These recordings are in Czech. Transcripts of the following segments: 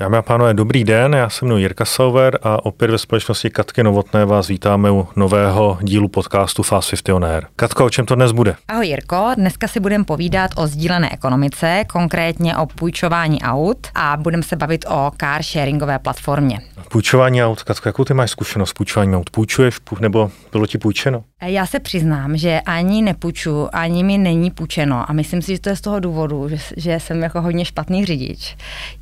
Dámy a pánové, dobrý den, já jsem Jirka Sauver a opět ve společnosti Katky Novotné vás vítáme u nového dílu podcastu Fast 50 On Air. Katko, o čem to dnes bude? Ahoj Jirko, dneska si budeme povídat o sdílené ekonomice, konkrétně o půjčování aut a budeme se bavit o car sharingové platformě. Půjčování aut, Katko, jakou ty máš zkušenost s půjčováním aut? Půjčuješ nebo bylo ti půjčeno? Já se přiznám, že ani nepůjču, ani mi není půjčeno a myslím si, že to je z toho důvodu, že, že jsem jako hodně špatný řidič.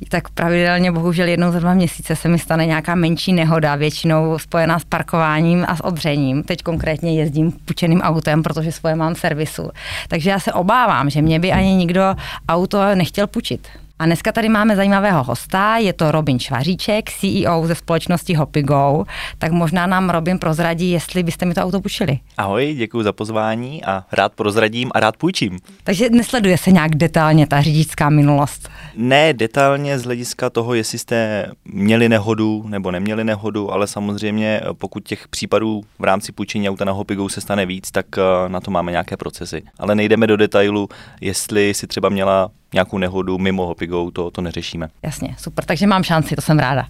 Tak pravidelně bohužel jednou za dva měsíce se mi stane nějaká menší nehoda, většinou spojená s parkováním a s odřením. Teď konkrétně jezdím půjčeným autem, protože svoje mám servisu. Takže já se obávám, že mě by ani nikdo auto nechtěl půjčit. A dneska tady máme zajímavého hosta, je to Robin Švaříček, CEO ze společnosti HopiGo. Tak možná nám Robin prozradí, jestli byste mi to auto půjčili. Ahoj, děkuji za pozvání a rád prozradím a rád půjčím. Takže nesleduje se nějak detailně ta řidičská minulost? Ne detailně z hlediska toho, jestli jste měli nehodu nebo neměli nehodu, ale samozřejmě pokud těch případů v rámci půjčení auta na HopiGo se stane víc, tak eh, na to máme nějaké procesy. Ale nejdeme do detailu, jestli si třeba měla nějakou nehodu mimo Hopigo, to, to neřešíme. Jasně, super, takže mám šanci, to jsem ráda.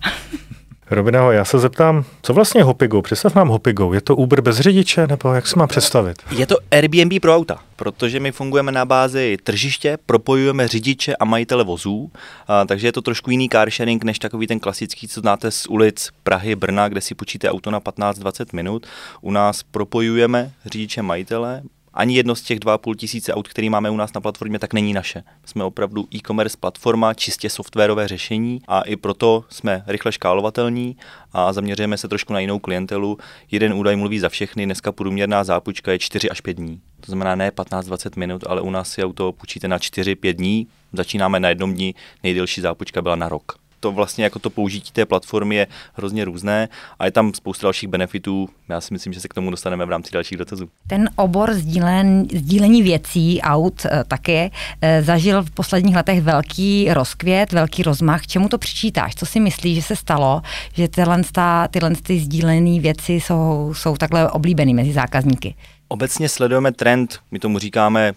Robinaho, já se zeptám, co vlastně je Hopigo? Představ nám Hopigo. Je to Uber bez řidiče, nebo jak se má představit? Je to Airbnb pro auta, protože my fungujeme na bázi tržiště, propojujeme řidiče a majitele vozů, a, takže je to trošku jiný car sharing, než takový ten klasický, co znáte z ulic Prahy, Brna, kde si půjčíte auto na 15-20 minut. U nás propojujeme řidiče majitele, ani jedno z těch 2,5 tisíce aut, který máme u nás na platformě, tak není naše. Jsme opravdu e-commerce platforma, čistě softwarové řešení a i proto jsme rychle škálovatelní a zaměřujeme se trošku na jinou klientelu. Jeden údaj mluví za všechny, dneska průměrná zápůjčka je 4 až 5 dní. To znamená ne 15-20 minut, ale u nás si auto půjčíte na 4-5 dní, začínáme na jednom dní, nejdelší zápůjčka byla na rok to vlastně jako to použití té platformy je hrozně různé a je tam spousta dalších benefitů. Já si myslím, že se k tomu dostaneme v rámci dalších dotazů. Ten obor sdílen, sdílení věcí, aut eh, také, eh, zažil v posledních letech velký rozkvět, velký rozmach. Čemu to přičítáš? Co si myslíš, že se stalo, že tyhle, tyhle ty sdílené věci jsou, jsou takhle oblíbený mezi zákazníky? Obecně sledujeme trend, my tomu říkáme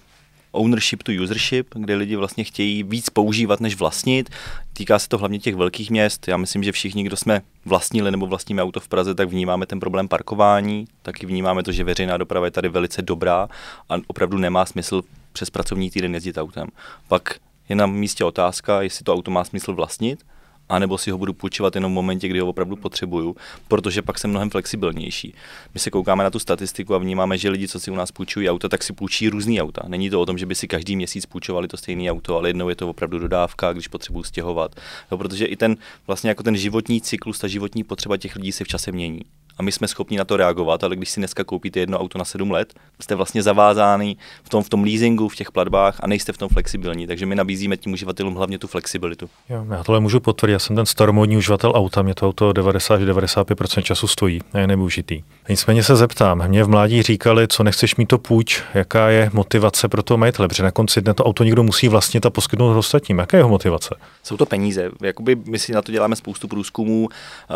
ownership to usership, kde lidi vlastně chtějí víc používat než vlastnit. Týká se to hlavně těch velkých měst. Já myslím, že všichni, kdo jsme vlastnili nebo vlastníme auto v Praze, tak vnímáme ten problém parkování, taky vnímáme to, že veřejná doprava je tady velice dobrá a opravdu nemá smysl přes pracovní týden jezdit autem. Pak je na místě otázka, jestli to auto má smysl vlastnit, anebo si ho budu půjčovat jenom v momentě, kdy ho opravdu potřebuju, protože pak jsem mnohem flexibilnější. My se koukáme na tu statistiku a vnímáme, že lidi, co si u nás půjčují auta, tak si půjčí různý auta. Není to o tom, že by si každý měsíc půjčovali to stejné auto, ale jednou je to opravdu dodávka, když potřebuju stěhovat. No, protože i ten vlastně jako ten životní cyklus, ta životní potřeba těch lidí se v čase mění a my jsme schopni na to reagovat, ale když si dneska koupíte jedno auto na 7 let, jste vlastně zavázáný v tom, v tom leasingu, v těch platbách a nejste v tom flexibilní. Takže my nabízíme tím uživatelům hlavně tu flexibilitu. Jo, já tohle můžu potvrdit, já jsem ten staromodní uživatel auta, mě to auto 90-95% času stojí a je nevyužitý. Nicméně se zeptám, mě v mládí říkali, co nechceš mít to půjč, jaká je motivace pro to majitele, protože na konci dne to auto někdo musí vlastnit a poskytnout ostatním. Jaká je jeho motivace? Jsou to peníze. Jakoby my si na to děláme spoustu průzkumů.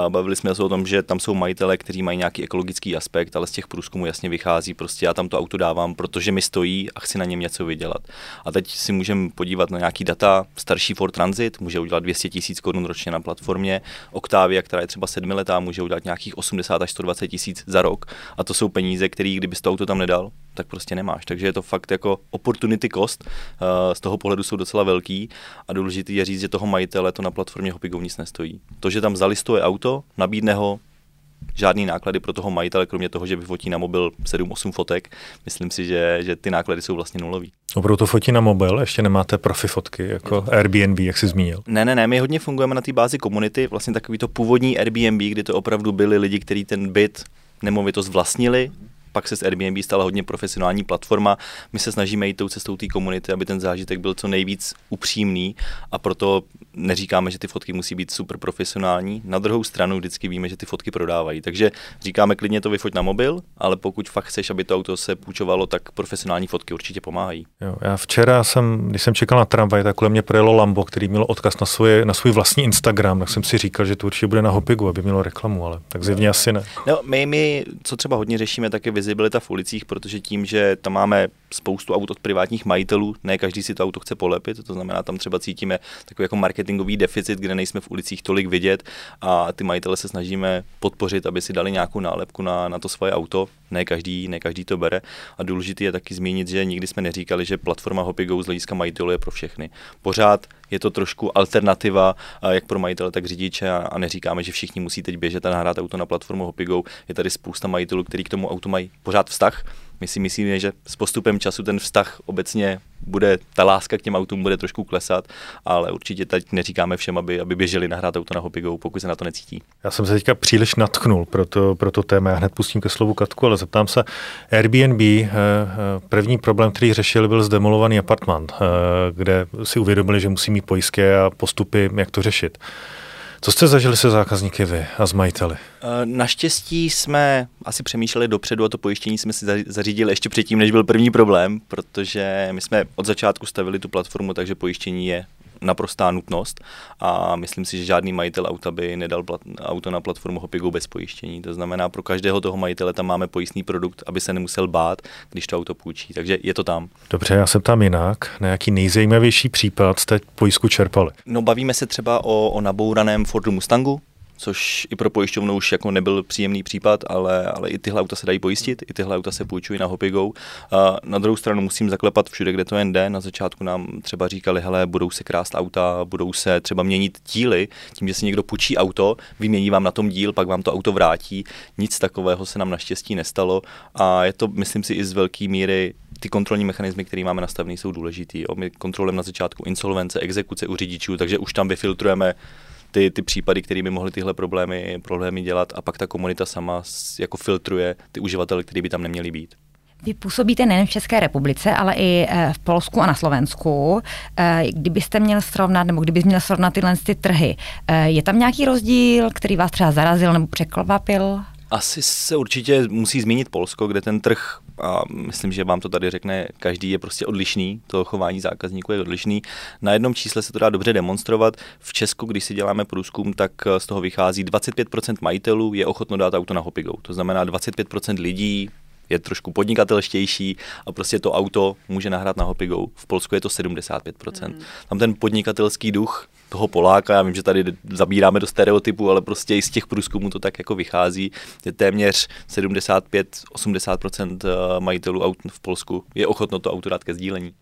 Bavili jsme se o tom, že tam jsou majitele, kteří mají nějaký ekologický aspekt, ale z těch průzkumů jasně vychází, prostě já tam to auto dávám, protože mi stojí a chci na něm něco vydělat. A teď si můžeme podívat na nějaký data, starší Ford Transit může udělat 200 tisíc korun ročně na platformě, Octavia, která je třeba sedmiletá, může udělat nějakých 80 až 120 tisíc za rok a to jsou peníze, které kdyby to auto tam nedal, tak prostě nemáš. Takže je to fakt jako opportunity cost, eh, z toho pohledu jsou docela velký a důležité je říct, že toho majitele to na platformě Hopigo nic nestojí. To, že tam zalistuje auto, nabídne ho, žádný náklady pro toho majitele, kromě toho, že vyfotí na mobil 7-8 fotek. Myslím si, že, že ty náklady jsou vlastně nulový. Opravdu to fotí na mobil, ještě nemáte profi fotky, jako Airbnb, jak jsi zmínil. Ne, ne, ne, my hodně fungujeme na té bázi komunity, vlastně takový to původní Airbnb, kdy to opravdu byli lidi, kteří ten byt nemovitost vlastnili, pak se z Airbnb stala hodně profesionální platforma. My se snažíme jít tou cestou té komunity, aby ten zážitek byl co nejvíc upřímný a proto neříkáme, že ty fotky musí být super profesionální. Na druhou stranu vždycky víme, že ty fotky prodávají. Takže říkáme klidně to vyfoť na mobil, ale pokud fakt chceš, aby to auto se půjčovalo, tak profesionální fotky určitě pomáhají. Jo, já včera jsem, když jsem čekal na tramvaj, tak kolem mě projelo Lambo, který měl odkaz na, svoje, na svůj vlastní Instagram, tak jsem si říkal, že to určitě bude na Hopigu, aby mělo reklamu, ale tak zjevně asi ne. No, my, my, co třeba hodně řešíme, tak je vizibilita v ulicích, protože tím, že tam máme spoustu aut od privátních majitelů, ne každý si to auto chce polepit, to znamená, tam třeba cítíme takový jako marketingový deficit, kde nejsme v ulicích tolik vidět a ty majitele se snažíme podpořit, aby si dali nějakou nálepku na, na to svoje auto. Ne každý, ne každý to bere. A důležité je taky zmínit, že nikdy jsme neříkali, že platforma HopiGo z hlediska majitelů je pro všechny. Pořád je to trošku alternativa jak pro majitele, tak řidiče a, neříkáme, že všichni musí teď běžet a nahrát auto na platformu HopiGo. Je tady spousta majitelů, kteří k tomu autu mají pořád vztah my si myslíme, že s postupem času ten vztah obecně bude, ta láska k těm autům bude trošku klesat, ale určitě teď neříkáme všem, aby, aby běželi nahrát auto na Hopigo, pokud se na to necítí. Já jsem se teďka příliš natknul pro to, pro to téma, já hned pustím ke slovu Katku, ale zeptám se, Airbnb, eh, eh, první problém, který řešili, byl zdemolovaný apartment, eh, kde si uvědomili, že musí mít pojistky a postupy, jak to řešit. Co jste zažili se zákazníky vy a s majiteli? Eh, naštěstí jsme asi přemýšleli dopředu a to pojištění jsme si zařídili ještě předtím, než byl první problém, protože my jsme od začátku stavili tu platformu, takže pojištění je naprostá nutnost a myslím si, že žádný majitel auta by nedal plat, auto na platformu Hopigo bez pojištění. To znamená, pro každého toho majitele tam máme pojistný produkt, aby se nemusel bát, když to auto půjčí. Takže je to tam. Dobře, já se tam jinak. Na jaký nejzajímavější případ jste pojistku čerpali? No bavíme se třeba o, o nabouraném Fordu Mustangu, což i pro pojišťovnu už jako nebyl příjemný případ, ale, ale i tyhle auta se dají pojistit, i tyhle auta se půjčují na Hopigo. A na druhou stranu musím zaklepat všude, kde to jen jde. Na začátku nám třeba říkali, hele, budou se krást auta, budou se třeba měnit díly, tím, že si někdo půjčí auto, vymění vám na tom díl, pak vám to auto vrátí. Nic takového se nám naštěstí nestalo a je to, myslím si, i z velké míry ty kontrolní mechanismy, které máme nastavené, jsou důležitý. My kontrolujeme na začátku insolvence, exekuce u řidičů, takže už tam vyfiltrujeme ty, ty případy, které by mohly tyhle problémy, problémy dělat a pak ta komunita sama jako filtruje ty uživatele, kteří by tam neměli být. Vy působíte nejen v České republice, ale i eh, v Polsku a na Slovensku. Eh, kdybyste měl srovnat, nebo kdybys měl srovnat tyhle ty trhy, eh, je tam nějaký rozdíl, který vás třeba zarazil nebo překvapil? Asi se určitě musí zmínit Polsko, kde ten trh, a myslím, že vám to tady řekne každý, je prostě odlišný, to chování zákazníků je odlišný. Na jednom čísle se to dá dobře demonstrovat. V Česku, když si děláme průzkum, tak z toho vychází 25% majitelů je ochotno dát auto na Hopigo. To znamená 25% lidí je trošku podnikatelštější a prostě to auto může nahrát na Hopigo. V Polsku je to 75%. Mm. Tam ten podnikatelský duch toho Poláka, já vím, že tady zabíráme do stereotypu, ale prostě i z těch průzkumů to tak jako vychází, je téměř 75-80% eh, majitelů aut v Polsku je ochotno to auto dát ke sdílení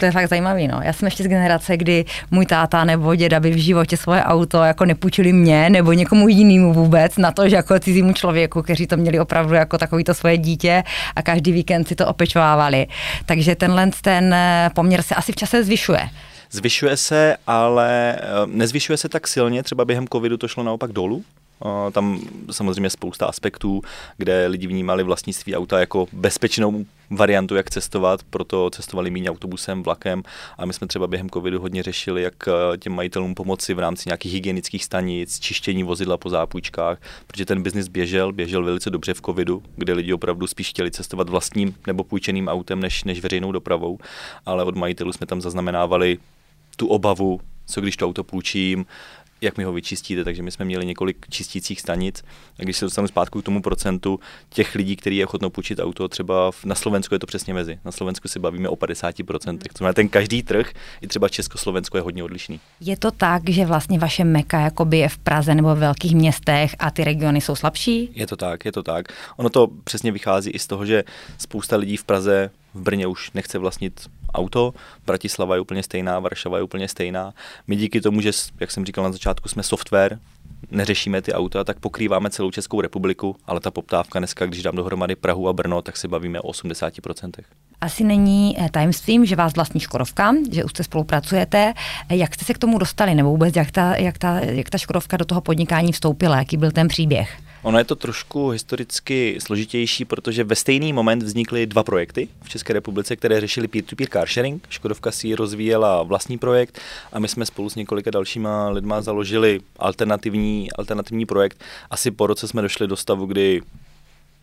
to je fakt zajímavý, no. Já jsem ještě z generace, kdy můj táta nebo děda by v životě svoje auto jako nepůjčili mě nebo někomu jinému vůbec na to, že jako cizímu člověku, kteří to měli opravdu jako takový to svoje dítě a každý víkend si to opečovávali. Takže tenhle ten eh, poměr se asi v čase zvyšuje. Zvyšuje se, ale eh, nezvyšuje se tak silně, třeba během covidu to šlo naopak dolů, tam samozřejmě spousta aspektů, kde lidi vnímali vlastnictví auta jako bezpečnou variantu, jak cestovat, proto cestovali méně autobusem, vlakem. A my jsme třeba během covidu hodně řešili, jak eh, těm majitelům pomoci v rámci nějakých hygienických stanic, čištění vozidla po zápůjčkách, protože ten biznis běžel, běžel velice dobře v covidu, kde lidi opravdu spíš chtěli cestovat vlastním nebo půjčeným autem než, než veřejnou dopravou, ale od majitelů jsme tam zaznamenávali tu obavu, co když to auto půjčím, jak mi ho vyčistíte, takže my jsme měli několik čistících stanic. A když se dostanu zpátky k tomu procentu těch lidí, kteří je ochotno půjčit auto, třeba na Slovensku je to přesně mezi. Na Slovensku si bavíme o 50%. To znamená, ten každý trh, i třeba Československo je hodně odlišný. Je to tak, že vlastně vaše meka jakoby je v Praze nebo v velkých městech a ty regiony jsou slabší? Je to tak, je to tak. Ono to přesně vychází i z toho, že spousta lidí v Praze v Brně už nechce vlastnit auto, Bratislava je úplně stejná, Varšava je úplně stejná. My díky tomu, že, jak jsem říkal na začátku, jsme software, neřešíme ty auta, tak pokrýváme celou Českou republiku, ale ta poptávka dneska, když dám dohromady Prahu a Brno, tak si bavíme o 80%. Asi není eh, tajemstvím, že vás vlastní Škodovka, že už se spolupracujete. Eh, jak jste se k tomu dostali, nebo vůbec jak ta, jak ta, jak ta Škodovka do toho podnikání vstoupila, jaký byl ten příběh? Ono je to trošku historicky složitější, protože ve stejný moment vznikly dva projekty v České republice, které řešily peer-to-peer car sharing. Škodovka si rozvíjela vlastní projekt a my jsme spolu s několika dalšíma lidma založili alternativní, alternativní projekt. Asi po roce jsme došli do stavu, kdy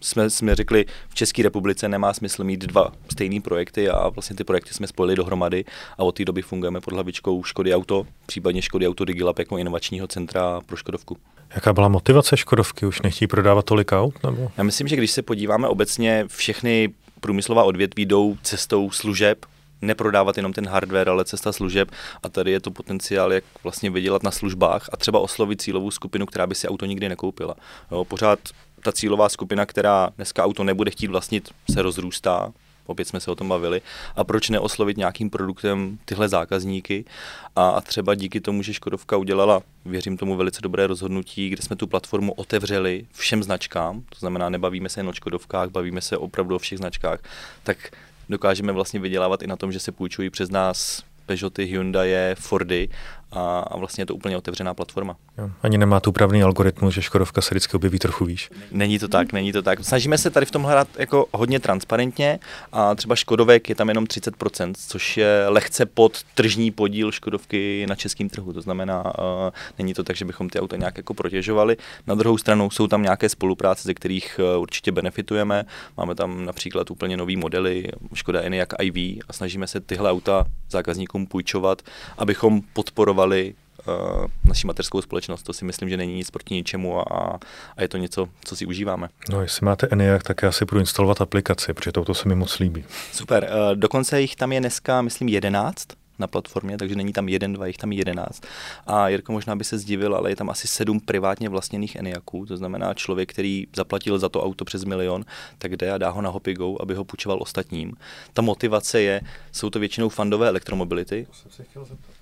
jsme, jsme řekli, v České republice nemá smysl mít dva stejné projekty a vlastně ty projekty jsme spojili dohromady a od té doby fungujeme pod hlavičkou Škody Auto, případně Škody Auto Digilab jako inovačního centra pro Škodovku. Jaká byla motivace Škodovky? Už nechtí prodávat tolik aut? Nebo? Já myslím, že když se podíváme obecně, všechny průmyslová odvětví jdou cestou služeb neprodávat jenom ten hardware, ale cesta služeb a tady je to potenciál, jak vlastně vydělat na službách a třeba oslovit cílovou skupinu, která by si auto nikdy nekoupila. Jo, pořád ta cílová skupina, která dneska auto nebude chtít vlastnit, se rozrůstá, opět jsme se o tom bavili, a proč neoslovit nějakým produktem tyhle zákazníky? A, třeba díky tomu, že Škodovka udělala, věřím tomu, velice dobré rozhodnutí, kde jsme tu platformu otevřeli všem značkám, to znamená, nebavíme se jen o Škodovkách, bavíme se opravdu o všech značkách, tak dokážeme vlastně vydělávat i na tom, že se půjčují přes nás Peugeoty, Hyundai, Fordy a, a vlastně je to úplně otevřená platforma. Jo, ani nemá tu pravný algoritmus, že Škodovka se vždycky objeví trochu výš. Není to tak, není to tak. Snažíme se tady v tom hrát jako hodně transparentně a třeba Škodovek je tam jenom 30%, což je lehce pod tržní podíl Škodovky na českém trhu. To znamená, uh, není to tak, že bychom ty auta nějak jako protěžovali. Na druhou stranu jsou tam nějaké spolupráce, ze kterých uh, určitě benefitujeme. Máme tam například úplně nový modely Škoda Enyaq iV a snažíme se tyhle auta zákazníkům půjčovat, abychom podporovali fungovali uh, naší mateřskou společnost. To si myslím, že není nic proti ničemu a, a je to něco, co si užíváme. No, jestli máte ENIAC, tak já si budu instalovat aplikaci, protože to se mi moc líbí. Super. Uh, dokonce jich tam je dneska, myslím, 11 na platformě, takže není tam jeden, dva, jich tam jedenáct. A Jirko možná by se zdivil, ale je tam asi sedm privátně vlastněných Eniaků, to znamená člověk, který zaplatil za to auto přes milion, tak jde a dá ho na Hopigo, aby ho půjčoval ostatním. Ta motivace je, jsou to většinou fandové elektromobility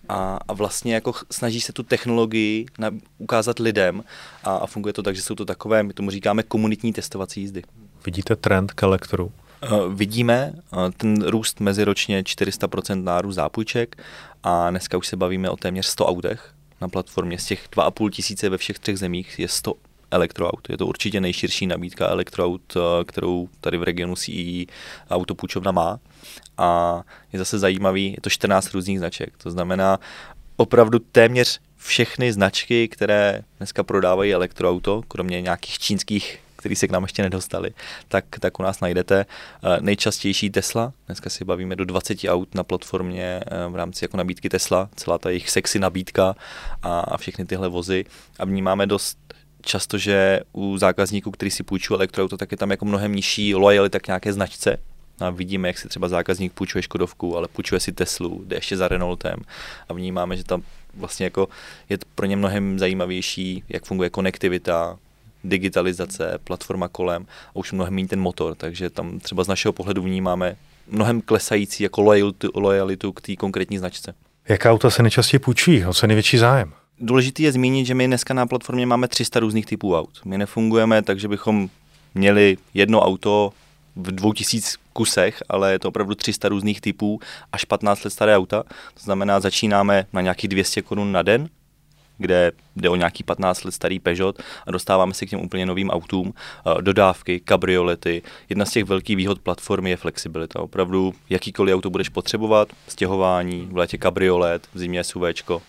a, a vlastně jako snaží se tu technologii na, ukázat lidem a, a funguje to tak, že jsou to takové, my tomu říkáme komunitní testovací jízdy. Vidíte trend k elektru? Eh, vidíme eh, ten růst meziročně 400% nárůst zápůjček a dneska už se bavíme o téměř 100 autech na platformě. Z těch 2,5 tisíce ve všech třech zemích je 100 elektroaut. Je to určitě nejširší nabídka elektroaut, eh, kterou tady v regionu CE autopůjčovna má. A je zase zajímavý, je to 14 různých značek. To znamená, opravdu téměř všechny značky, které dneska prodávají elektroauto, kromě nějakých čínských který se k nám ještě nedostali, tak, tak u nás najdete. Eh, nejčastější Tesla, dneska si bavíme do 20 aut na platformě eh, v rámci jako nabídky Tesla, celá ta jejich sexy nabídka a, a všechny tyhle vozy a vnímáme dost často, že u zákazníků, který si půjčují elektroauto, tak je tam jako mnohem nižší lojalita k nějaké značce, a vidíme, jak si třeba zákazník půjčuje Škodovku, ale půjčuje si Teslu, jde ještě za Renaultem a vnímáme, že tam vlastně jako je pro ně mnohem zajímavější, jak funguje konektivita, digitalizace, platforma kolem a už mnohem méně ten motor, takže tam třeba z našeho pohledu vnímáme mnohem klesající jako lojalitu, lojalitu k té konkrétní značce. Jaká auta se nejčastěji půjčují? O co je největší zájem? Důležité je zmínit, že my dneska na platformě máme 300 různých typů aut. My nefungujeme tak, že bychom měli jedno auto v 2000 kusech, ale je to opravdu 300 různých typů, až 15 let staré auta. To znamená, začínáme na nějakých 200 korun na den kde jde o nějaký 15 let starý Peugeot a dostáváme se k těm úplně novým autům, dodávky, kabriolety. Jedna z těch velkých výhod platformy je flexibilita. Opravdu jakýkoliv auto budeš potřebovat, stěhování, v létě kabriolet, v zimě SUV,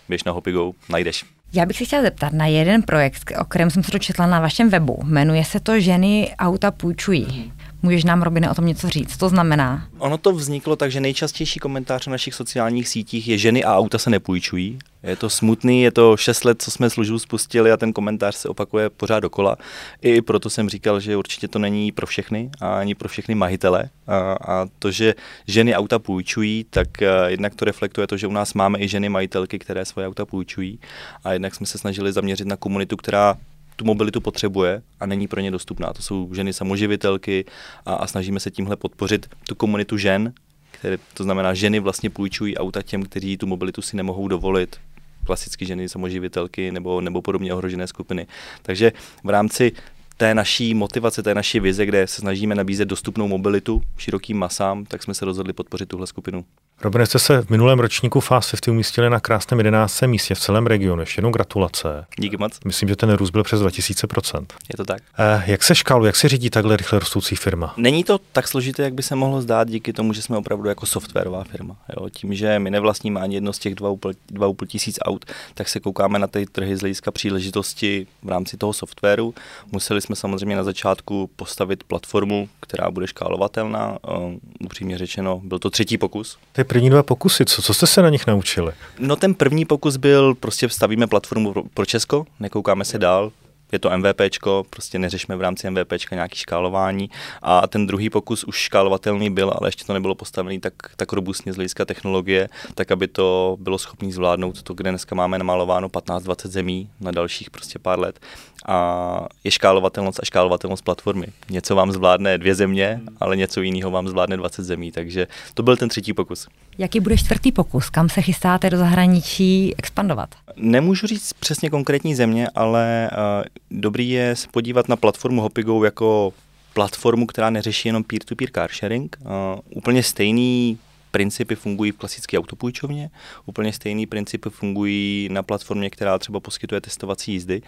běž na Hopigo, najdeš. Já bych se chtěla zeptat na jeden projekt, o kterém jsem se dočetla na vašem webu. Jmenuje se to Ženy auta půjčují. Můžeš nám, Robine, o tom něco říct? Co to znamená? Ono to vzniklo tak, že nejčastější komentář na našich sociálních sítích je ženy a auta se nepůjčují. Je to smutný, je to 6 let, co jsme službu spustili a ten komentář se opakuje pořád dokola. I proto jsem říkal, že určitě to není pro všechny a ani pro všechny majitele. A, a to, že ženy auta půjčují, tak eh, jednak to reflektuje to, že u nás máme i ženy majitelky, které svoje auta půjčují. A jednak jsme se snažili zaměřit na komunitu, která tu mobilitu potřebuje a není pro ně dostupná. To jsou ženy samoživitelky a, a snažíme se tímhle podpořit tu komunitu žen, které, to znamená, ženy vlastně půjčují auta těm, kteří tu mobilitu si nemohou dovolit, klasicky ženy samoživitelky nebo, nebo podobně ohrožené skupiny. Takže v rámci té naší motivace, té naší vize, kde se snažíme nabízet dostupnou mobilitu širokým masám, tak jsme se rozhodli podpořit tuhle skupinu. Robin, jste se v minulém ročníku Fast 50 umístili na krásném 11. místě v celém regionu. Ještě jednou gratulace. Díky moc. Myslím, že ten růst byl přes 2000%. Je to tak. Eh, jak se škálu, jak se řídí takhle rychle rostoucí firma? Není to tak složité, jak by se mohlo zdát, díky tomu, že jsme opravdu jako softwarová firma. Jo? Tím, že my nevlastníme ani jedno z těch 2,5 tisíc aut, tak se koukáme na ty trhy z hlediska příležitosti v rámci toho softwaru. Museli jsme samozřejmě na začátku postavit platformu, která bude škálovatelná. Uh, upřímně řečeno, byl to třetí pokus. Ty první dva pokusy, co, co jste se na nich naučili? No ten první pokus byl, prostě stavíme platformu pro, Česko, nekoukáme se dál, je to MVPčko, prostě neřešme v rámci MVPčka nějaký škálování. A ten druhý pokus už škálovatelný byl, ale ještě to nebylo postavený tak, tak robustně z hlediska technologie, tak aby to bylo schopné zvládnout to, kde dneska máme namalováno 15-20 zemí na dalších prostě pár let a je škálovatelnost a škálovatelnost platformy. Něco vám zvládne dvě země, ale něco jiného vám zvládne 20 zemí, takže to byl ten třetí pokus. Jaký bude čtvrtý pokus? Kam se chystáte do zahraničí expandovat? Nemůžu říct přesně konkrétní země, ale uh, dobrý je se podívat na platformu Hopigo jako platformu, která neřeší jenom peer-to-peer car sharing. Uh, úplně stejný principy fungují v klasické autopůjčovně, úplně stejný principy fungují na platformě, která třeba poskytuje testovací jízdy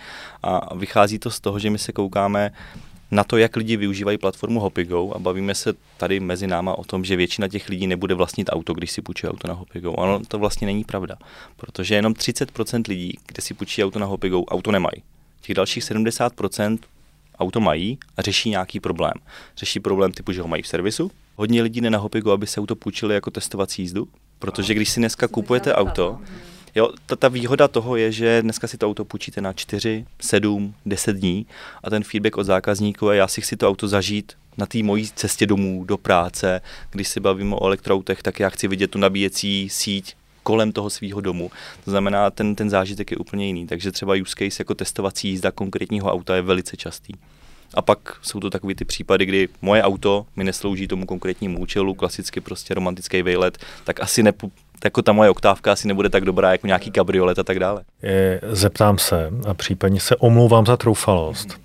a vychází to z toho, že my se koukáme na to, jak lidi využívají platformu Hopigo a bavíme se tady mezi náma o tom, že většina těch lidí nebude vlastnit auto, když si půjčí auto na Hopigo. Ono to vlastně není pravda, protože jenom 30% lidí, kde si půjčí auto na Hopigo, auto nemají. Těch dalších 70% auto mají a řeší nějaký problém. Řeší problém typu, že ho mají v servisu. Hodně lidí jde na Hopigo, aby se auto půjčili jako testovací jízdu, protože když si dneska kupujete auto, Jo, ta, ta výhoda toho je, že dneska si to auto půjčíte na 4, 7, 10 dní a ten feedback od zákazníků je, já si chci to auto zažít na té mojí cestě domů, do práce. Když si bavíme o elektroautech, tak já chci vidět tu nabíjecí síť kolem toho svého domu. To znamená, ten, ten zážitek je úplně jiný. Takže třeba use case jako testovací jízda konkrétního auta je velice častý. A pak jsou to takové ty případy, kdy moje auto mi neslouží tomu konkrétnímu účelu, klasicky prostě romantický vejlet, tak asi nepu, jako ta moje oktávka asi nebude tak dobrá jako nějaký kabriolet a tak dále. Zeptám se a případně se omlouvám za troufalost.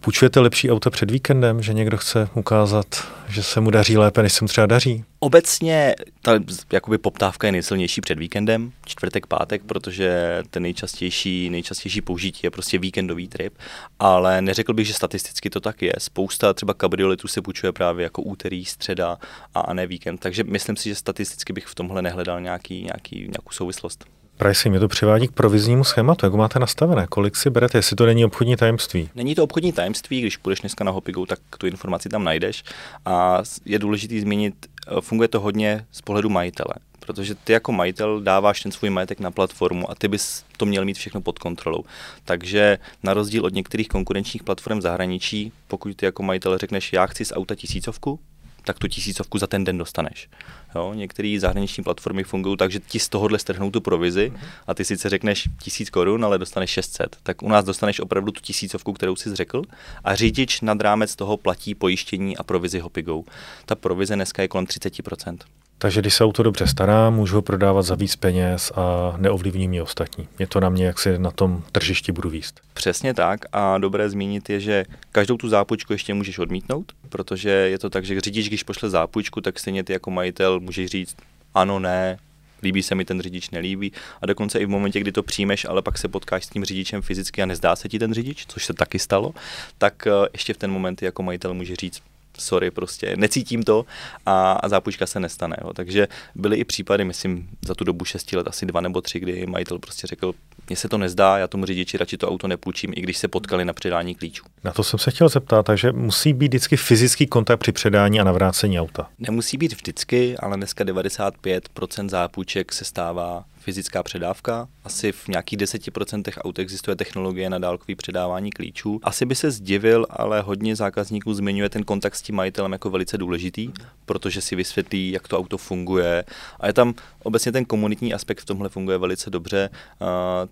Půjčujete lepší auto před víkendem, že někdo chce ukázat, že se mu daří lépe, než se mu třeba daří? Obecně ta jakoby poptávka je nejsilnější před víkendem, čtvrtek, pátek, protože ten nejčastější, nejčastější použití je prostě víkendový trip, ale neřekl bych, že statisticky to tak je. Spousta třeba kabrioletů se půjčuje právě jako úterý, středa a, a ne víkend, takže myslím si, že statisticky bych v tomhle nehledal nějaký, nějaký, nějakou souvislost. Pricing, mě to přivádí k proviznímu schématu, jak máte nastavené, kolik si berete, jestli to není obchodní tajemství? Není to obchodní tajemství, když půjdeš dneska na Hopigo, tak tu informaci tam najdeš a je důležité zmínit, eh, funguje to hodně z pohledu majitele, protože ty jako majitel dáváš ten svůj majetek na platformu a ty bys to měl mít všechno pod kontrolou. Takže na rozdíl od některých konkurenčních platform zahraničí, pokud ty jako majitel řekneš, já chci z auta tisícovku, tak tu tisícovku za ten den dostaneš. Jo, některé zahraniční platformy fungují tak, že ti z tohohle strhnou tu provizi a ty sice řekneš tisíc korun, ale dostaneš 600. Tak u nás dostaneš opravdu tu tisícovku, kterou jsi řekl a řidič nad rámec toho platí pojištění a provizi Hopigou. Ta provize dneska je kolem 30%. Takže když se auto dobře stará, můžu ho prodávat za víc peněz a neovlivní mě ostatní. Je to na mě, jak si na tom tržišti budu výst. Přesně tak a dobré zmínit je, že každou tu zápůjčku ještě můžeš odmítnout, protože je to tak, že řidič, když pošle zápůjčku, tak stejně ty jako majitel můžeš říct ano, ne, líbí se mi ten řidič, nelíbí. A dokonce i v momentě, kdy to přijmeš, ale pak se potkáš s tím řidičem fyzicky a nezdá se ti ten řidič, což se taky stalo, tak eh, ještě v ten moment jako majitel může říct, sorry, prostě necítím to a, a zápůjčka se nestane. Jo. Takže byly i případy, myslím, za tu dobu 6 let, asi dva nebo tři, kdy majitel prostě řekl, mně se to nezdá, já tomu řidiči radši to auto nepůjčím, i když se potkali na předání klíčů. Na to jsem se chtěl zeptat, takže musí být vždycky fyzický kontakt při předání a navrácení auta. Nemusí být vždycky, ale dneska 95% zápůjček se stává fyzická předávka. Asi v nějakých 10% aut existuje technologie na dálkový předávání klíčů. Asi by se zdivil, ale hodně zákazníků zmiňuje ten kontakt s tím majitelem jako velice důležitý, protože si vysvětlí, jak to auto funguje. A je tam obecně ten komunitní aspekt v tomhle funguje velice dobře.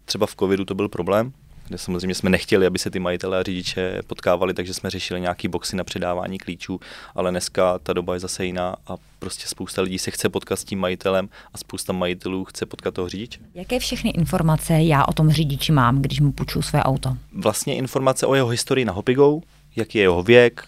Třeba v covidu to byl problém, kde samozřejmě jsme nechtěli, aby se ty majitelé a řidiče potkávali, takže jsme řešili nějaký boxy na předávání klíčů, ale dneska ta doba je zase jiná a prostě spousta lidí se chce potkat s tím majitelem a spousta majitelů chce potkat toho řidiče. Jaké všechny informace já o tom řidiči mám, když mu půjču své auto? Vlastně informace o jeho historii na Hopigo, jaký je jeho věk,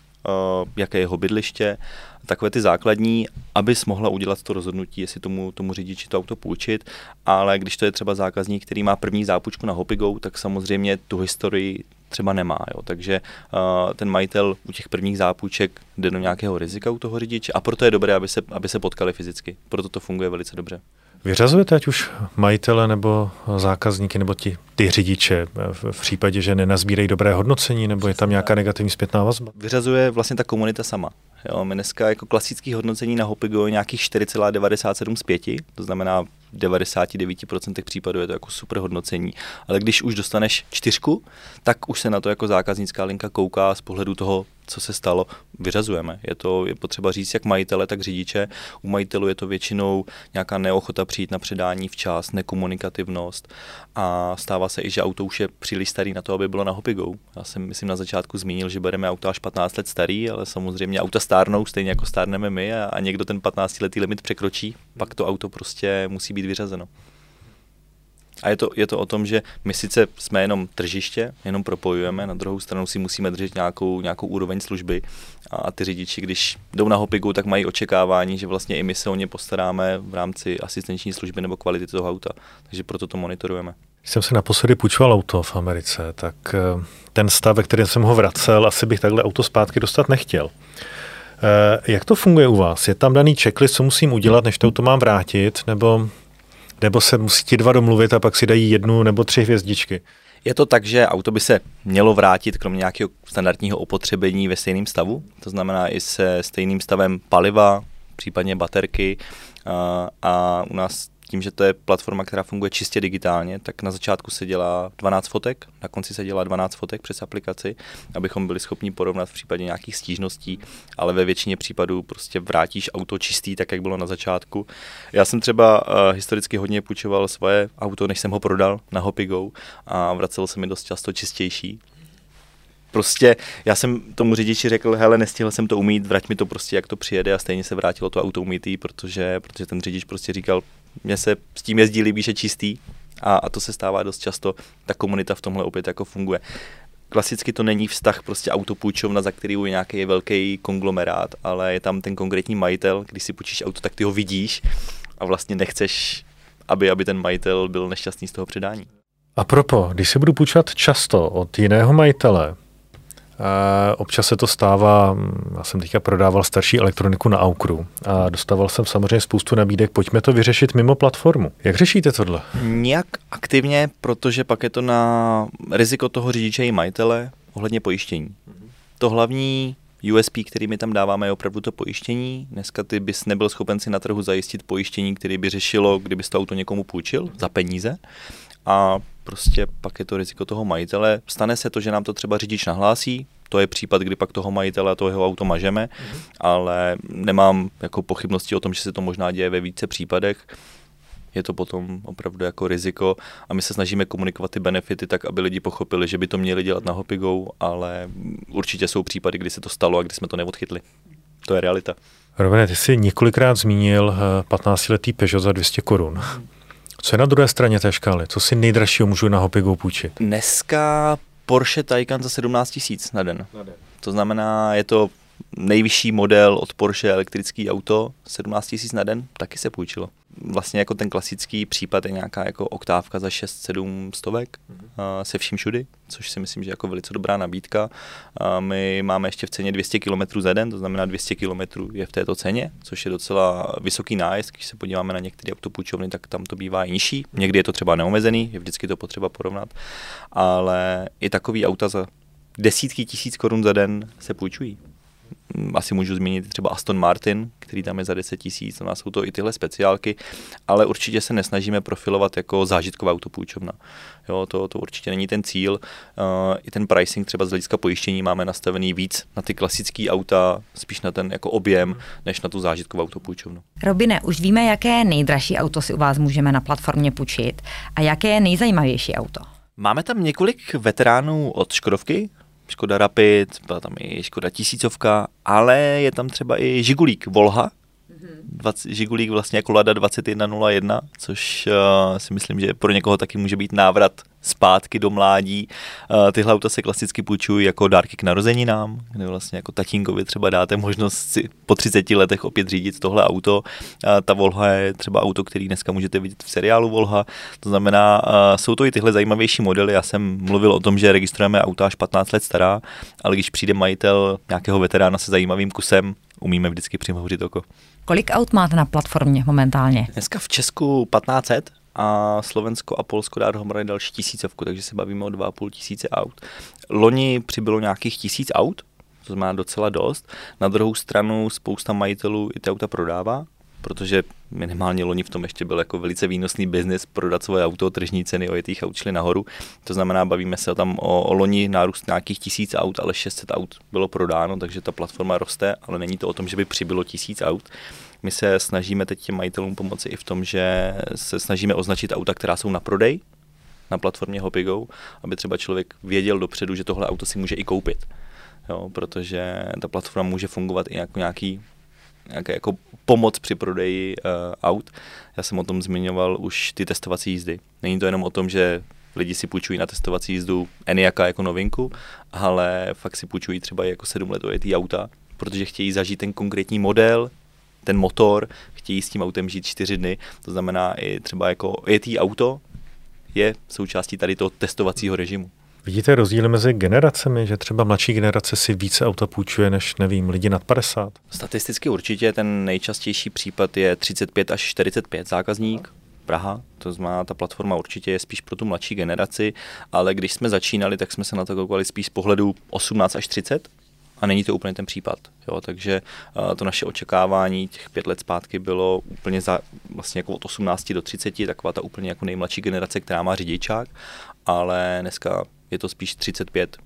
jaké je jeho bydliště, takové ty základní, abys mohla udělat to rozhodnutí, jestli tomu, tomu řidiči to auto půjčit, ale když to je třeba zákazník, který má první zápůjčku na Hopigo, tak samozřejmě tu historii třeba nemá. Jo. Takže uh, ten majitel u těch prvních zápůjček jde do nějakého rizika u toho řidiče a proto je dobré, aby se, aby se potkali fyzicky. Proto to funguje velice dobře. Vyřazujete ať už majitele nebo zákazníky nebo ti, ty řidiče v, v případě, že nenazbírají dobré hodnocení nebo je tam nějaká negativní zpětná vazba? Vyřazuje vlastně ta komunita sama. Jo, my dneska jako klasický hodnocení na Hopigo je nějakých 4,97 z 5, to znamená 99% případů je to jako super hodnocení, ale když už dostaneš čtyřku, tak už se na to jako zákaznická linka kouká z pohledu toho, co se stalo, vyřazujeme. Je to je potřeba říct jak majitele, tak řidiče. U majitelů je to většinou nějaká neochota přijít na předání včas, nekomunikativnost a stává se i, že auto už je příliš starý na to, aby bylo na Hopigo. Já jsem, myslím, na začátku zmínil, že bereme auto až 15 let starý, ale samozřejmě auta stárnou stejně jako stárneme my a, a někdo ten 15 letý limit překročí, pak to auto prostě musí být vyřazeno. A je to, je to o tom, že my sice jsme jenom tržiště, jenom propojujeme, na druhou stranu si musíme držet nějakou, nějakou úroveň služby a ty řidiči, když jdou na hopigu, tak mají očekávání, že vlastně i my se o ně postaráme v rámci asistenční služby nebo kvality toho auta. Takže proto to monitorujeme. Když jsem si naposledy půjčoval auto v Americe, tak eh, ten stav, ve kterém jsem ho vracel, asi bych takhle auto zpátky dostat nechtěl. Eh, jak to funguje u vás? Je tam daný checklist, co musím udělat, než to auto mám vrátit, nebo nebo se musí ti dva domluvit a pak si dají jednu nebo tři hvězdičky? Je to tak, že auto by se mělo vrátit kromě nějakého standardního opotřebení ve stejném stavu, to znamená i se stejným stavem paliva, případně baterky a, a u nás tím, že to je platforma, která funguje čistě digitálně, tak na začátku se dělá 12 fotek, na konci se dělá 12 fotek přes aplikaci, abychom byli schopni porovnat v případě nějakých stížností, ale ve většině případů prostě vrátíš auto čistý, tak jak bylo na začátku. Já jsem třeba uh, historicky hodně půjčoval svoje auto, než jsem ho prodal na Hopigo a vracelo se mi dost často čistější, prostě já jsem tomu řidiči řekl, hele, nestihl jsem to umít, vrať mi to prostě, jak to přijede a stejně se vrátilo to auto umytý, protože, protože ten řidič prostě říkal, mně se s tím jezdí líbí, že čistý a, a to se stává dost často, ta komunita v tomhle opět jako funguje. Klasicky to není vztah prostě autopůjčovna, za který je nějaký velký konglomerát, ale je tam ten konkrétní majitel, když si půjčíš auto, tak ty ho vidíš a vlastně nechceš, aby, aby ten majitel byl nešťastný z toho předání. A propo, když se budu půjčovat často od jiného majitele, Občas se to stává, já jsem teďka prodával starší elektroniku na Aukru a dostával jsem samozřejmě spoustu nabídek, pojďme to vyřešit mimo platformu. Jak řešíte tohle? Nějak aktivně, protože pak je to na riziko toho řidiče i majitele ohledně pojištění. To hlavní USP, který my tam dáváme, je opravdu to pojištění. Dneska ty bys nebyl schopen si na trhu zajistit pojištění, který by řešilo, kdyby to auto někomu půjčil za peníze. A prostě pak je to riziko toho majitele. Stane se to, že nám to třeba řidič nahlásí, to je případ, kdy pak toho majitele a toho jeho auto mažeme, mm-hmm. ale nemám jako pochybnosti o tom, že se to možná děje ve více případech. Je to potom opravdu jako riziko a my se snažíme komunikovat ty benefity tak, aby lidi pochopili, že by to měli dělat na Hopigo, ale určitě jsou případy, kdy se to stalo a kdy jsme to neodchytli. To je realita. Robine, ty jsi několikrát zmínil 15-letý eh, Peugeot za 200 korun. Mhm. Co je na druhé straně té škály? Co si nejdražšího můžu na Hopigo půjčit? Dneska Porsche Taycan za 17 tisíc na den. na den. To znamená, je to nejvyšší model od Porsche elektrický auto, 17 tisíc na den, taky se půjčilo. Vlastně jako ten klasický případ je nějaká jako oktávka za 6-7 stovek mm-hmm. se vším všudy, což si myslím, že je jako velice dobrá nabídka. A my máme ještě v ceně 200 km za den, to znamená 200 km je v této ceně, což je docela vysoký nájezd. Když se podíváme na některé autopůjčovny, tak tam to bývá i nižší. Někdy je to třeba neomezený, je vždycky to potřeba porovnat, ale i takový auta za desítky tisíc korun za den se půjčují. Mm, asi můžu zmínit třeba Aston Martin, který tam je za 10 tisíc, u nás jsou to i tyhle speciálky, ale určitě se nesnažíme profilovat jako zážitková autopůjčovna. Jo, to, to určitě není ten cíl. Uh, I ten pricing třeba z hlediska pojištění máme nastavený víc na ty klasické auta, spíš na ten jako objem, než na tu zážitkovou autopůjčovnu. Robine, už víme, jaké nejdražší auto si u vás můžeme na platformě půjčit a jaké je nejzajímavější auto? Máme tam několik veteránů od Škodovky, Škoda Rapid, byla tam i Škoda tisícovka, ale je tam třeba i Žigulík Volha, 20, Žigulík vlastně jako Lada 2101, což uh, si myslím, že pro někoho taky může být návrat zpátky do mládí. Uh, tyhle auta se klasicky půjčují jako dárky k narozeninám, kde vlastně jako tatínkovi třeba dáte možnost si po 30 letech opět řídit tohle auto. Uh, ta Volha je třeba auto, který dneska můžete vidět v seriálu Volha. To znamená, uh, jsou to i tyhle zajímavější modely. Já jsem mluvil o tom, že registrujeme auta až 15 let stará, ale když přijde majitel nějakého veterána se zajímavým kusem, umíme vždycky přimhouřit oko. Kolik aut máte na platformě momentálně? Dneska v Česku 1500 a Slovensko a Polsko dá dohromady další tisícovku, takže se bavíme o 2,5 tisíce aut. Loni přibylo nějakých tisíc aut, to znamená docela dost. Na druhou stranu spousta majitelů i ty auta prodává, protože minimálně loni v tom ještě byl jako velice výnosný biznis prodat svoje auto, tržní ceny ojetých aut šly nahoru. To znamená, bavíme se tam o, o loni nárůst nějakých tisíc aut, ale 600 aut bylo prodáno, takže ta platforma roste, ale není to o tom, že by přibylo tisíc aut. My se snažíme teď těm majitelům pomoci i v tom, že se snažíme označit auta, která jsou na prodej na platformě Hopigo, aby třeba člověk věděl dopředu, že tohle auto si může i koupit. Jo, protože ta platforma může fungovat i jako nějaký nějaké jako pomoc při prodeji uh, aut. Já jsem o tom zmiňoval už ty testovací jízdy. Není to jenom o tom, že lidi si půjčují na testovací jízdu Eniaka jako novinku, ale fakt si půjčují třeba jako sedm let ojetý auta, protože chtějí zažít ten konkrétní model, ten motor, chtějí s tím autem žít čtyři dny, to znamená i třeba jako ojetý auto je součástí tady toho testovacího režimu. Vidíte rozdíly mezi generacemi, že třeba mladší generace si více auta půjčuje než, nevím, lidi nad 50? Statisticky určitě ten nejčastější případ je 35 až 45 zákazník, Praha, to znamená, ta platforma určitě je spíš pro tu mladší generaci, ale když jsme začínali, tak jsme se na to koukali spíš z pohledu 18 až 30, a není to úplně ten případ. Jo, takže uh, to naše očekávání těch pět let zpátky bylo úplně za, vlastně jako od 18 do 30, taková ta úplně jako nejmladší generace, která má řidičák, ale dneska je to spíš 35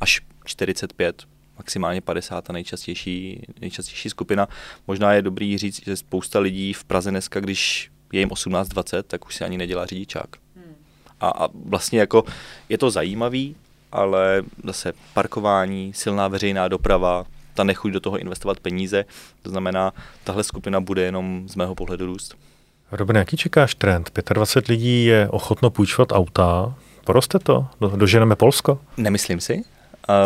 až 45, maximálně 50 a nejčastější, nejčastější skupina. Možná je dobrý říct, že spousta lidí v Praze dneska, když je jim 18-20, tak už si ani nedělá řidičák. Hmm. A, a vlastně jako je to zajímavý, ale zase parkování, silná veřejná doprava, ta nechuť do toho investovat peníze, to znamená, tahle skupina bude jenom z mého pohledu růst. Robin, jaký čekáš trend? 25 lidí je ochotno půjčovat auta, Poroste to? Doženeme Polsko? Nemyslím si. Uh,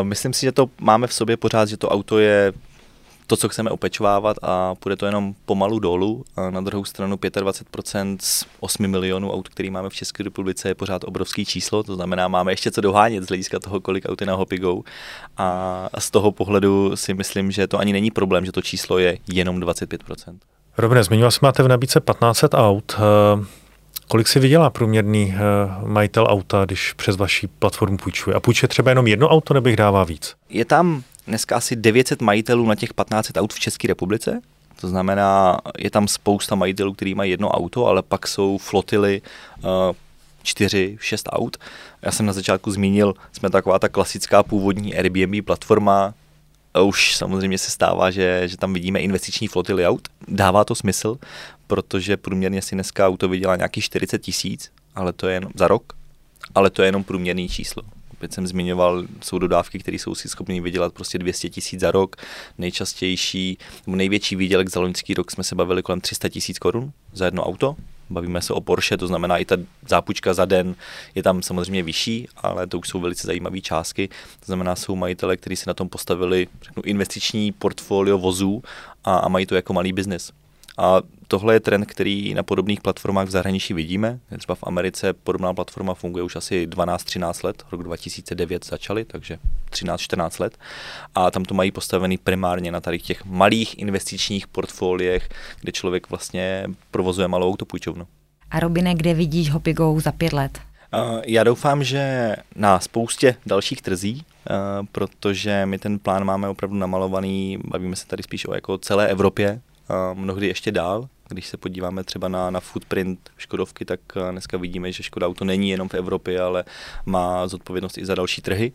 myslím si, že to máme v sobě pořád, že to auto je to, co chceme opečovávat a půjde to jenom pomalu dolů. A na druhou stranu 25% z 8 milionů aut, který máme v České republice, je pořád obrovský číslo, to znamená, máme ještě co dohánět z hlediska toho, kolik aut je na Hopigo. A z toho pohledu si myslím, že to ani není problém, že to číslo je jenom 25%. Robine, zmiňoval jsem, máte v nabídce 1500 aut. Eh, kolik si vydělá průměrný uh, majitel auta, když přes vaši platformu půjčuje? A půjčuje třeba jenom jedno auto, nebo jich dává víc? Je tam dneska asi 900 majitelů na těch 1500 aut v České republice. To znamená, je tam spousta majitelů, kteří mají jedno auto, ale pak jsou flotily uh, čtyři, šest aut. Já jsem na začátku zmínil, jsme taková ta klasická původní Airbnb platforma, už samozřejmě se stává, že, že tam vidíme investiční flotily aut. Dává to smysl, protože průměrně si dneska auto vydělá nějakých 40 tisíc, ale to je jenom za rok, ale to je jenom průměrný číslo. Opět jsem zmiňoval, jsou dodávky, které jsou si schopni vydělat prostě 200 tisíc za rok. Nejčastější, největší výdělek za loňský rok jsme se bavili kolem 300 tisíc korun za jedno auto. Bavíme se o Porsche, to znamená i ta zápůjčka za den je tam samozřejmě vyšší, ale to už jsou velice zajímavé částky. To znamená, jsou majitele, kteří si na tom postavili řeknu, investiční portfolio vozů a, a mají to jako malý biznis. A tohle je trend, který na podobných platformách v zahraničí vidíme. Třeba v Americe podobná platforma funguje už asi 12-13 let, rok 2009 začali, takže 13-14 let. A tam to mají postavený primárně na tady těch malých investičních portfoliech, kde člověk vlastně provozuje malou autopůjčovnu. A Robine, kde vidíš Hopigo za pět let? Já doufám, že na spoustě dalších trzí, protože my ten plán máme opravdu namalovaný, bavíme se tady spíš o jako celé Evropě, mnohdy ještě dál. Když se podíváme třeba na, na footprint Škodovky, tak eh, dneska vidíme, že Škoda Auto není jenom v Evropě, ale má zodpovědnost i za další trhy.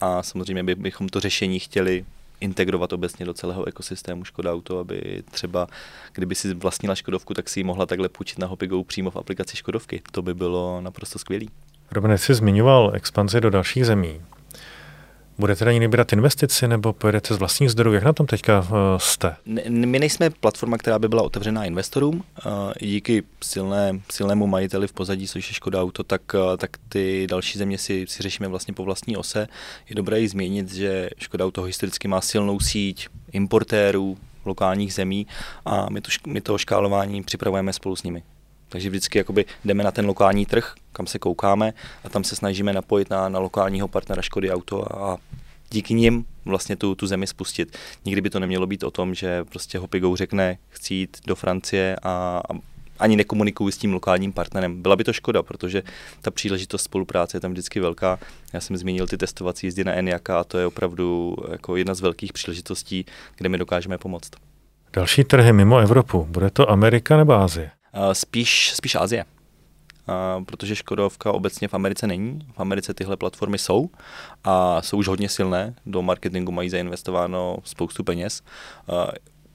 A samozřejmě by, bychom to řešení chtěli integrovat obecně do celého ekosystému Škoda Auto, aby třeba, kdyby si vlastnila Škodovku, tak si ji mohla takhle půjčit na Hopigo přímo v aplikaci Škodovky. To by bylo naprosto skvělé. Robin, jsi zmiňoval expanzi do dalších zemí. Budete na ní vybírat investici nebo pojedete z vlastních zdrojů? Jak na tom teďka uh, jste? My nejsme platforma, která by byla otevřená investorům. Uh, díky silné, silnému majiteli v pozadí, což je Škoda Auto, tak, uh, tak ty další země si, si řešíme vlastně po vlastní ose. Je dobré i změnit, že Škoda Auto historicky má silnou síť importérů lokálních zemí a my to, my to škálování připravujeme spolu s nimi. Takže vždycky jakoby jdeme na ten lokální trh, kam se koukáme a tam se snažíme napojit na, na lokálního partnera Škody Auto a díky nim vlastně tu, tu zemi spustit. Nikdy by to nemělo být o tom, že prostě Hopigo řekne, chci jít do Francie a, a ani nekomunikuju s tím lokálním partnerem. Byla by to škoda, protože ta příležitost spolupráce je tam vždycky velká. Já jsem zmínil ty testovací jízdy na Eniaka a to je opravdu jako jedna z velkých příležitostí, kde my dokážeme pomoct. Další trhy mimo Evropu, bude to Amerika nebo Asie? Spíš, spíš Asie. Uh, protože Škodovka obecně v Americe není. V Americe tyhle platformy jsou a jsou už hodně silné. Do marketingu mají zainvestováno spoustu peněz. Uh,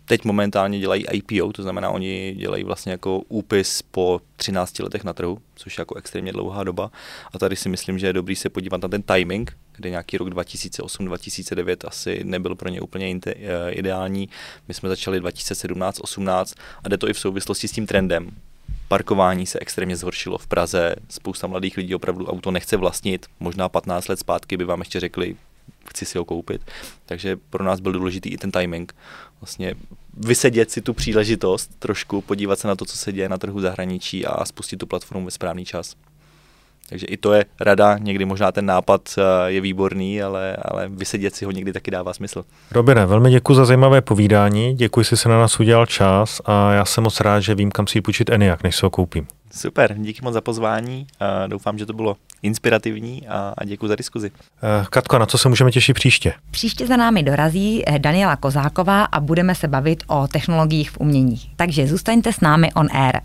teď momentálně dělají IPO, to znamená, oni dělají vlastně jako úpis po 13 letech na trhu, což je jako extrémně dlouhá doba. A tady si myslím, že je dobrý se podívat na ten timing, kde nějaký rok 2008-2009 asi nebyl pro ně úplně eh, ideální. My jsme začali 2017-18 a jde to i v souvislosti s tím trendem. Parkování se extrémně zhoršilo v Praze, spousta mladých lidí opravdu auto nechce vlastnit, možná 15 let zpátky by vám ještě řekli, chci si ho koupit. Takže pro nás byl důležitý i ten timing. Vlastně vysedět si tu příležitost trošku, podívat se na to, co se děje na trhu zahraničí a spustit tu platformu ve správný čas. Takže i to je rada, někdy možná ten nápad eh, je výborný, ale, ale vysedět si ho někdy taky dává smysl. Robine, velmi děkuji za zajímavé povídání, děkuji, že jsi na nás udělal čas a já jsem moc rád, že vím, kam si ji půjčit Eniak, než se ho koupím. Super, díky moc za pozvání, doufám, že to bylo inspirativní a, a děkuji za diskuzi. Eh, Katko, na co se můžeme těšit příště? Příště za námi dorazí eh, Daniela Kozáková a budeme se bavit o technologiích v umění. Takže zůstaňte s námi on air.